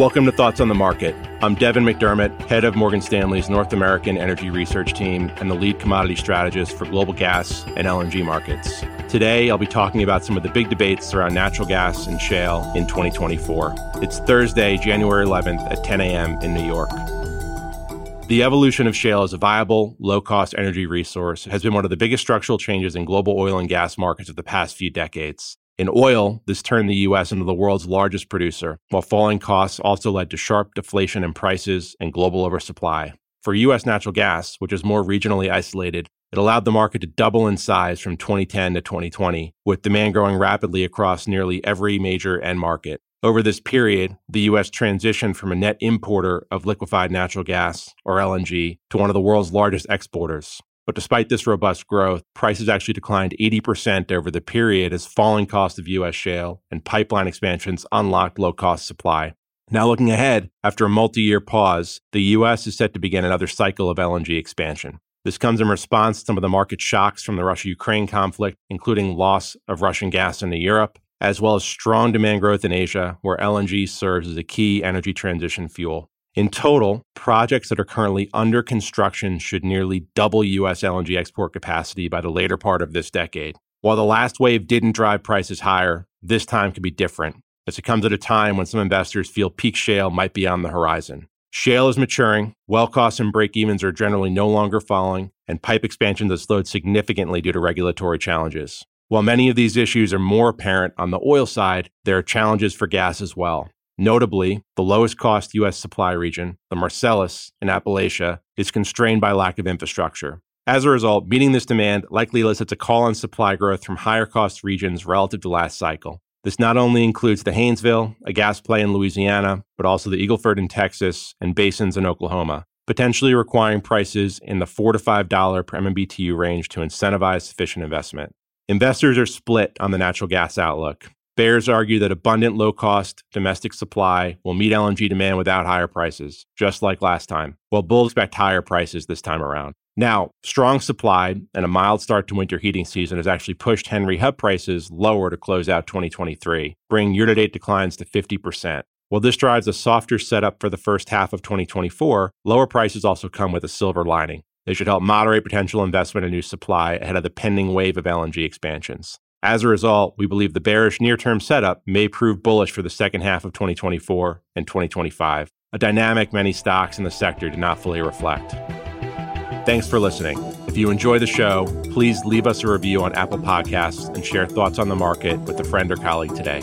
Welcome to Thoughts on the Market. I'm Devin McDermott, head of Morgan Stanley's North American Energy Research Team and the lead commodity strategist for global gas and LNG markets. Today, I'll be talking about some of the big debates around natural gas and shale in 2024. It's Thursday, January 11th at 10 a.m. in New York. The evolution of shale as a viable, low cost energy resource has been one of the biggest structural changes in global oil and gas markets of the past few decades. In oil, this turned the U.S. into the world's largest producer, while falling costs also led to sharp deflation in prices and global oversupply. For U.S. natural gas, which is more regionally isolated, it allowed the market to double in size from 2010 to 2020, with demand growing rapidly across nearly every major end market. Over this period, the U.S. transitioned from a net importer of liquefied natural gas, or LNG, to one of the world's largest exporters. But despite this robust growth, prices actually declined 80% over the period as falling cost of U.S. shale and pipeline expansions unlocked low cost supply. Now, looking ahead, after a multi year pause, the U.S. is set to begin another cycle of LNG expansion. This comes in response to some of the market shocks from the Russia Ukraine conflict, including loss of Russian gas into Europe, as well as strong demand growth in Asia, where LNG serves as a key energy transition fuel. In total, projects that are currently under construction should nearly double U.S. LNG export capacity by the later part of this decade. While the last wave didn't drive prices higher, this time could be different, as it comes at a time when some investors feel peak shale might be on the horizon. Shale is maturing, well costs and break evens are generally no longer falling, and pipe expansions have slowed significantly due to regulatory challenges. While many of these issues are more apparent on the oil side, there are challenges for gas as well. Notably, the lowest cost U.S. supply region, the Marcellus in Appalachia, is constrained by lack of infrastructure. As a result, meeting this demand likely elicits a call on supply growth from higher cost regions relative to last cycle. This not only includes the Haynesville, a gas play in Louisiana, but also the Eagle Ford in Texas and basins in Oklahoma, potentially requiring prices in the 4 to $5 per MMBTU range to incentivize sufficient investment. Investors are split on the natural gas outlook. Bears argue that abundant low cost domestic supply will meet LNG demand without higher prices, just like last time, while bulls expect higher prices this time around. Now, strong supply and a mild start to winter heating season has actually pushed Henry Hub prices lower to close out 2023, bringing year to date declines to 50%. While this drives a softer setup for the first half of 2024, lower prices also come with a silver lining. They should help moderate potential investment in new supply ahead of the pending wave of LNG expansions. As a result, we believe the bearish near term setup may prove bullish for the second half of 2024 and 2025, a dynamic many stocks in the sector do not fully reflect. Thanks for listening. If you enjoy the show, please leave us a review on Apple Podcasts and share thoughts on the market with a friend or colleague today.